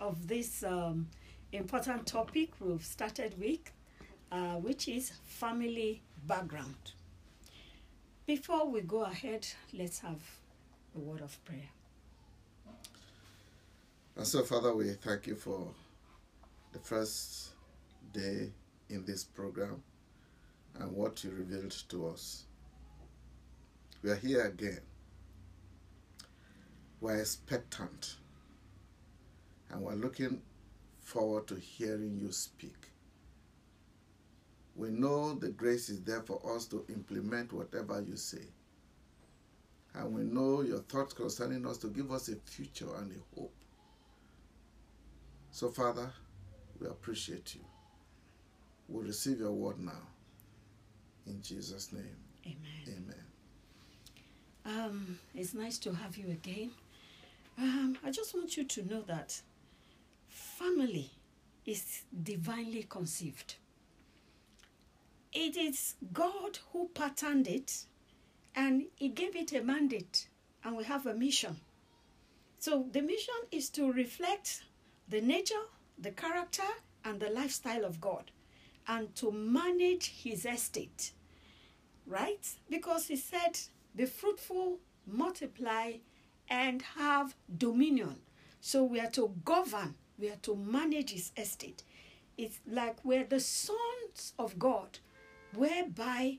of this um, important topic we've started with, uh, which is family background. Before we go ahead, let's have a word of prayer. And so, Father, we thank you for the first day in this program and what you revealed to us. We are here again. We're expectant and we're looking forward to hearing you speak. We know the grace is there for us to implement whatever you say. And we know your thoughts concerning us to give us a future and a hope. So, Father, we appreciate you. We'll receive your word now. In Jesus' name, Amen. amen. Um, it's nice to have you again. Um, I just want you to know that family is divinely conceived. It is God who patterned it and He gave it a mandate, and we have a mission. So, the mission is to reflect the nature, the character, and the lifestyle of God and to manage His estate right? Because he said, be fruitful, multiply, and have dominion. So we are to govern, we are to manage his estate. It's like we're the sons of God, whereby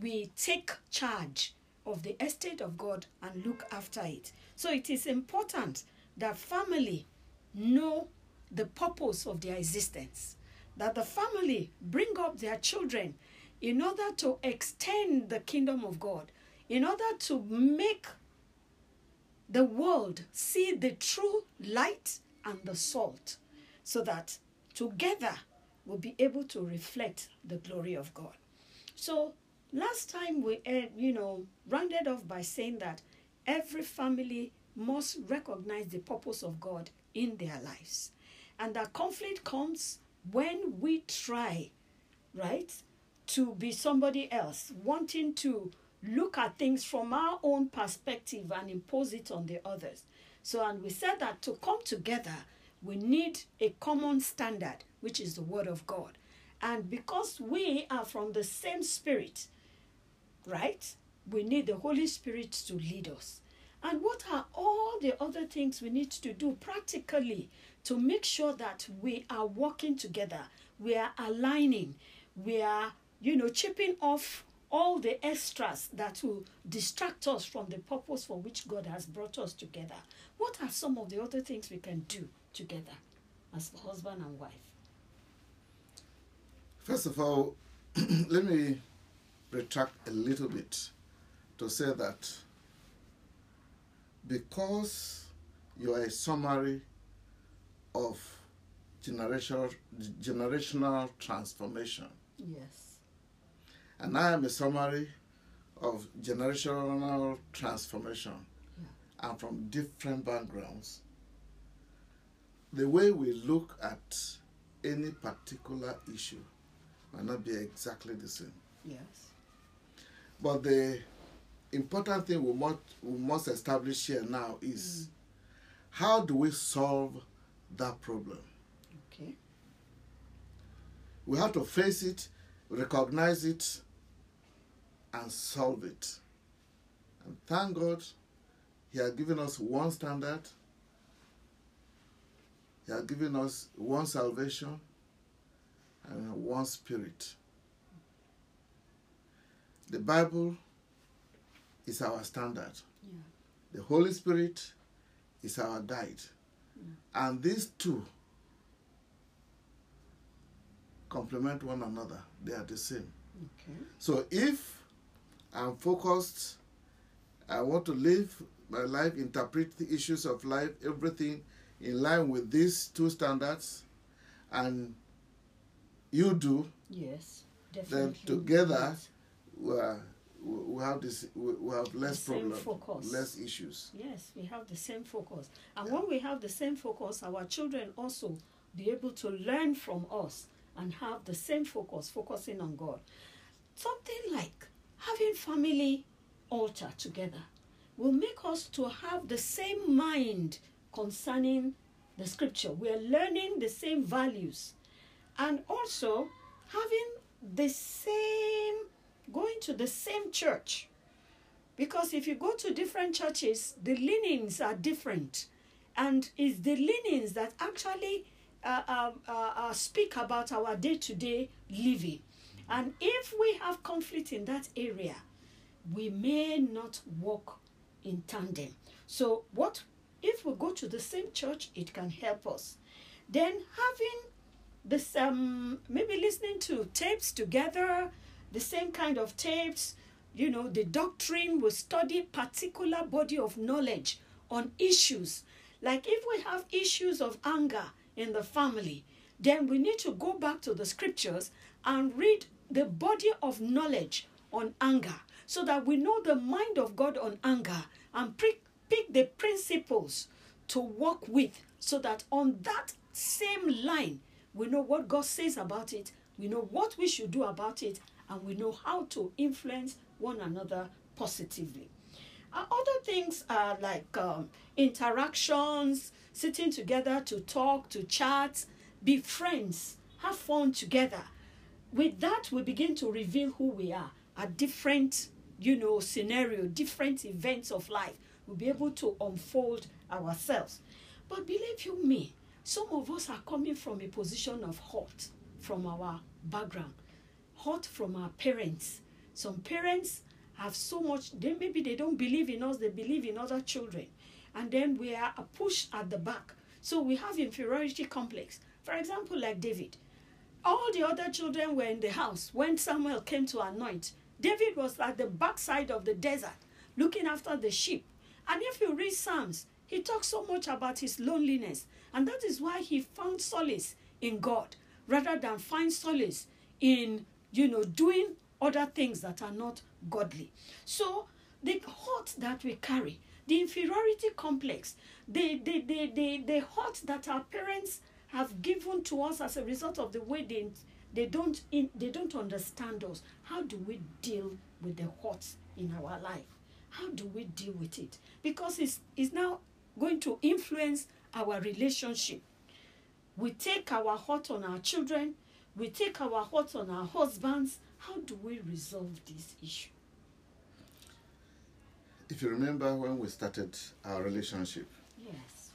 we take charge of the estate of God and look after it. So it is important that family know the purpose of their existence, that the family bring up their children in order to extend the kingdom of God, in order to make the world see the true light and the salt, so that together we'll be able to reflect the glory of God. So last time we, uh, you know, rounded off by saying that every family must recognize the purpose of God in their lives, and that conflict comes when we try, right, to be somebody else, wanting to look at things from our own perspective and impose it on the others. So, and we said that to come together, we need a common standard, which is the Word of God. And because we are from the same Spirit, right, we need the Holy Spirit to lead us. And what are all the other things we need to do practically to make sure that we are working together, we are aligning, we are you know, chipping off all the extras that will distract us from the purpose for which God has brought us together. What are some of the other things we can do together as husband and wife? First of all, let me retract a little bit to say that because you are a summary of generational, generational transformation, Yes. And I am a summary of generational transformation and from different backgrounds. The way we look at any particular issue might not be exactly the same. Yes. But the important thing we must, we must establish here now is mm. how do we solve that problem? Okay. We have to face it, recognize it, and solve it. And thank God, He has given us one standard, He has given us one salvation, and one spirit. The Bible is our standard, Yeah. the Holy Spirit is our guide. And these two complement one another, they are the same. Okay. So if I'm focused, I want to live my life, interpret the issues of life, everything in line with these two standards, and you do, Yes. definitely. then together Yes. we, are, we have this, we we have less problems, less issues. Yes, we have the same focus. And when we have the same focus, our children also be able to learn from us and have the same focus, focusing on God. Something like having family altar together. will make us to have the same mind concerning the scripture. We are learning the same values and also having the same, going to the same church. Because if you go to different churches, the leanings are different. And it's the leanings that actually uh, uh, uh, uh, speak about our day to day living. And if we have conflict in that area, we may not walk in tandem. So, what if we go to the same church, it can help us. Then having this um maybe listening to tapes together, the same kind of tapes, you know, the doctrine will study particular body of knowledge on issues. Like if we have issues of anger in the family, then we need to go back to the scriptures and read the body of knowledge on anger so that we know the mind of God on anger and pick, pick the principles to work with so that on that same line we know what God says about it, we know what we should do about it, and we know how to influence one another positively. Uh, other things are like um, interactions, sitting together to talk, to chat, be friends, have fun together. With that, we begin to reveal who we are at different, you know, scenario, different events of life. We'll be able to unfold ourselves. But believe you me, some of us are coming from a position of hurt from our background, hurt from our parents. Some parents have so much, they maybe they don't believe in us, they believe in other children. And then we are pushed at the back. So we have inferiority complex. For example, like David. All the other children were in the house when Samuel came to anoint. David was at the backside of the desert looking after the sheep. And if you read Psalms, he talks so much about his loneliness. And that is why he found solace in God rather than find solace in, you know, doing other things that are not godly. So the hurt that we carry, the inferiority complex, the, the, the, the, the hurt that our parents have given to us as a result of the way they, they, don't, in, they don't understand us. How do we deal with the hurt in our life? How do we deal with it? Because it's, it's now going to influence our relationship. We take our hurt on our children, we take our hurt on our husbands. How do we resolve this issue? If you remember when we started our relationship, Yes,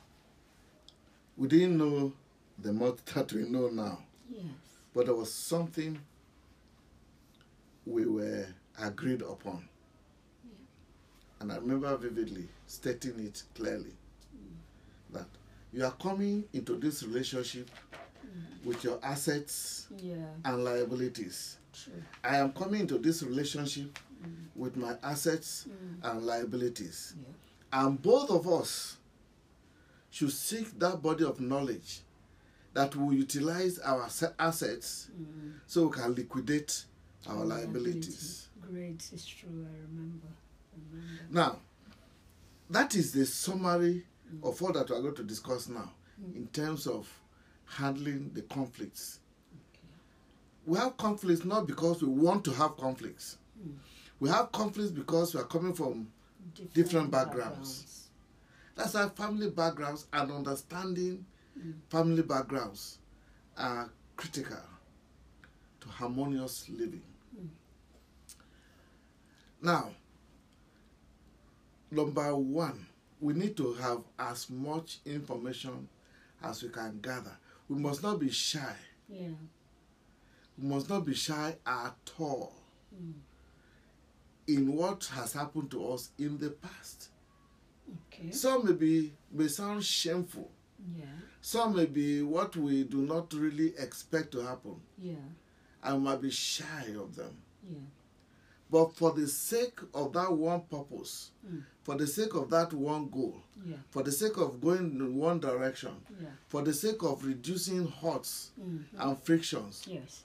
we didn't know the much that we know now, yes, but there was something we were agreed upon. And I remember vividly stating it clearly mm. that you are coming into this relationship mm. with your assets yeah, and liabilities. true. I am coming into this relationship mm. with my assets Mm. and liabilities. Yeah. And both of us should seek that body of knowledge that will utilize our assets Mm. so we can liquidate our liabilities. Great, it's true. I remember. remember. Now, that is the summary of all that we are going to discuss now in terms of handling the conflicts. We have conflicts not because we want to have conflicts. We have conflicts because we are coming from Different backgrounds. That's our family backgrounds and understanding family backgrounds are critical to harmonious living. Now, number one, we need to have as much information as we can gather. We must not be shy. Yeah. We must not be shy at all mm. in what has happened to us in the past. Okay. Some may be may sound shameful. Yeah. Some may be what we do not really expect to happen, Yeah. and might be shy of them. Yeah. But for the sake of that one purpose, Mm. for the sake of that one goal, Yeah. for the sake of going in one direction, Yeah. for the sake of reducing hurts Mhm. and frictions, Yes.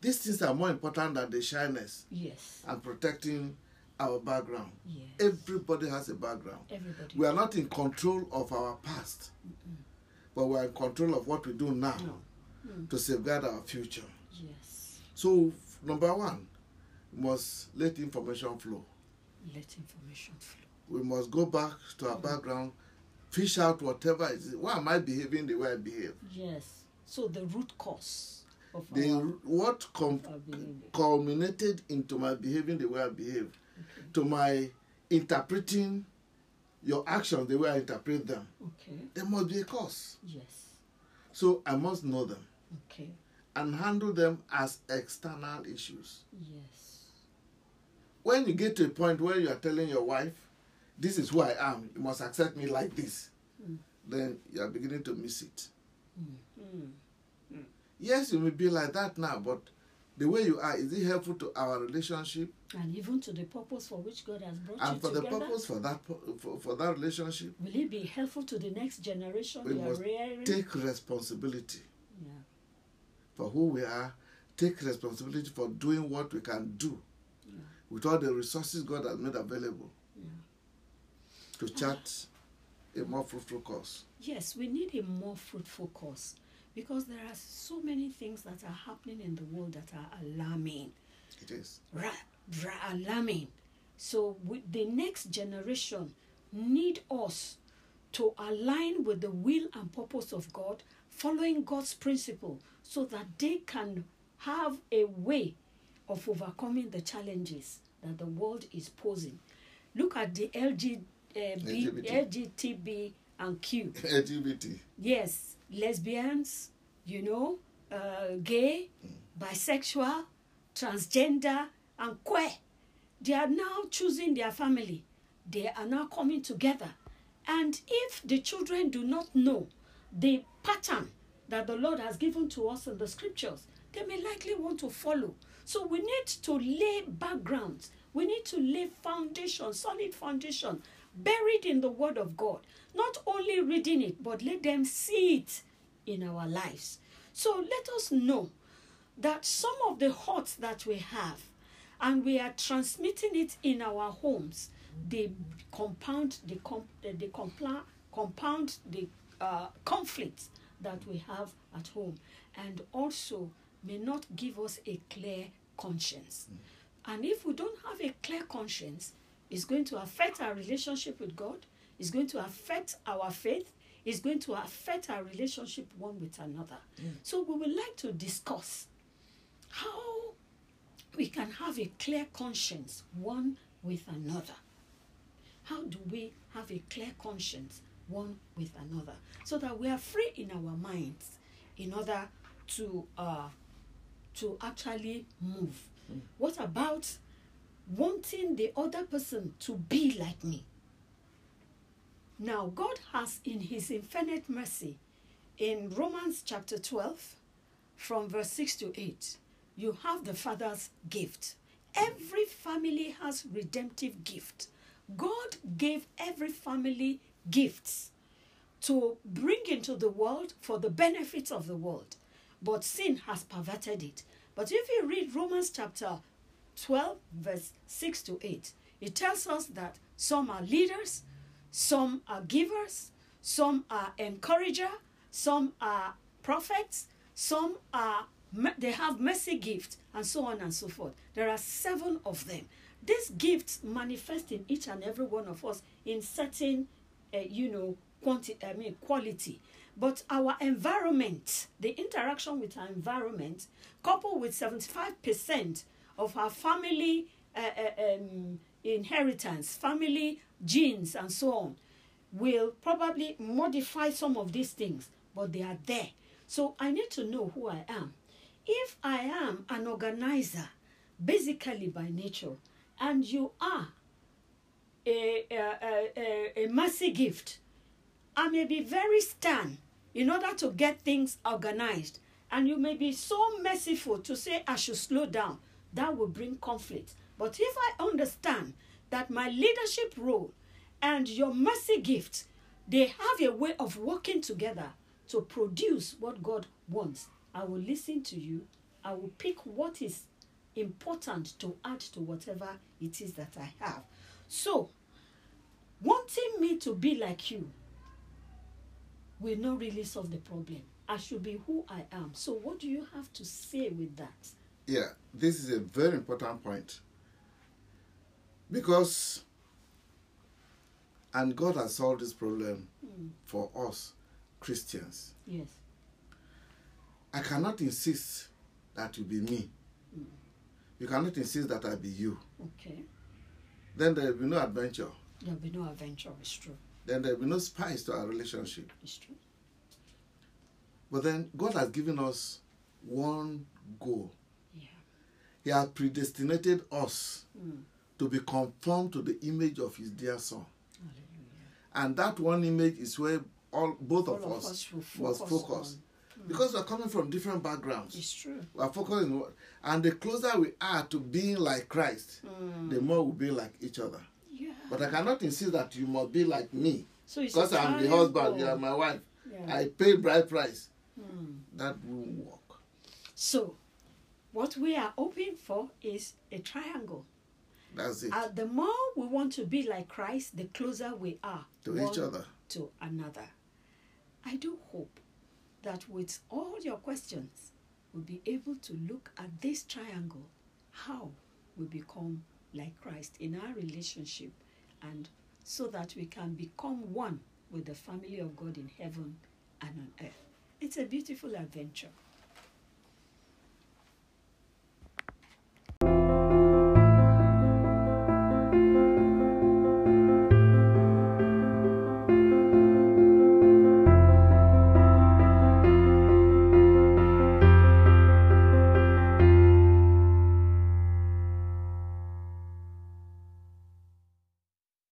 these things are more important than the shyness Yes. and protecting our background. Yes. Everybody has a background. Everybody. We are not in control of our past, but we are in control of what we do now No. Mm. to safeguard our future. Yes. So, number one, we must let information flow. Let information flow. we must go back to our background, fish out whatever is. Why am I behaving the way I behave? Yes. So the root cause of The what com- culminated into my behaving the way I behave, to my interpreting your actions the way I interpret them. Okay. There must be a cause. Yes. So I must know them Okay. and handle them as external issues. Yes. When you get to a point where you are telling your wife, this is who I am, you must accept me like this, mm. then you are beginning to miss it. Mm. Mm. mm. Yes, you may be like that now, but the way you are, is it helpful to our relationship And even to the purpose for which God has brought and you for the purpose for that for, for that relationship? Will it be helpful to the next generation We must rearing? Take responsibility yeah. for who we are. Take responsibility for doing what we can do with all the resources God has made available yeah. to chart a more fruitful course. Yes, we need a more fruitful course because there are so many things that are happening in the world that are alarming. It is. Ra- alarming. So we, the next generation need us to align with the will and purpose of God, following God's principle, so that they can have a way of overcoming the challenges that the world is posing. Look at the LG, uh, B, LGBT. LGTB and Q. LGBT. Yes, lesbians, you know, uh, gay, bisexual, transgender, and queer. They are now choosing their family. They are now coming together. And if the children do not know the pattern that the Lord has given to us in the scriptures, they may likely want to follow. So we need to lay backgrounds. We need to lay foundation, solid foundation, buried in the Word of God. Not only reading it, but let them see it in our lives. So let us know that some of the hurts that we have, and we are transmitting it in our homes, they compound the com- uh, the compla- compound the uh, conflicts that we have at home, and also may not give us a clear conscience. And if we don't have a clear conscience, it's going to affect our relationship with God. It's going to affect our faith. It's going to affect our relationship one with another. So we would like to discuss how we can have a clear conscience one with another. How do we have a clear conscience one with another so that we are free in our minds in order to uh, to actually move? What about wanting the other person to be like me? Now, God has, in His infinite mercy, in Romans chapter 12, from verse 6 to 8, you have the Father's gift. Every family has redemptive gift. God gave every family gifts to bring into the world for the benefit of the world. But sin has perverted it. But if you read Romans chapter 12, verse 6 to 8, it tells us that some are leaders, some are givers, some are encourager, some are prophets, some are they have mercy gifts, and so on and so forth. There are seven of them. These gifts manifest in each and every one of us in certain, uh, you know, quantity. I mean, quality. But our environment, the interaction with our environment, coupled with seventy-five percent of our family uh, um, inheritance, family genes, and so on, will probably modify some of these things, but they are there. So I need to know who I am. If I am an organizer, basically by nature, and you are a, a, a, a, mercy gift, I may be very stern in order to get things organized. And you may be so merciful to say, I should slow down. That will bring conflict. But if I understand that my leadership role and your mercy gift, they have a way of working together to produce what God wants, I will listen to you. I will pick what is important to add to whatever it is that I have. So, wanting me to be like you will not really solve the problem. I should be who I am. So, what do you have to say with that? Yeah, this is a very important point because And God has solved this problem Mm. for us Christians. Yes. I cannot insist that you be me. Mm. You cannot insist that I be you. Okay. Then there will be no adventure. There'll be no adventure. It's true. Then there will be no spice to our relationship. It's true. But then God has given us one goal. Yeah. He has predestinated us Mm. to be conformed to the image of His dear Son. Hallelujah. And that one image is where all both All of us, will must focus focus. Because we're coming from different backgrounds, It's true. we're focusing. on- And the closer we are to being like Christ, Mm. the more we'll be like each other. Yeah. But I cannot insist that you must be like me so because I'm the husband, you are my wife. Yeah. I pay bride price. Mm. That won't work. So, what we are hoping for is a triangle. That's it. Uh, the more we want to be like Christ, the closer we are to each other. to another. I do hope that with all your questions, we'll be able to look at this triangle, how we become like Christ in our relationship, and so that we can become one with the family of God in heaven and on earth. It's a beautiful adventure.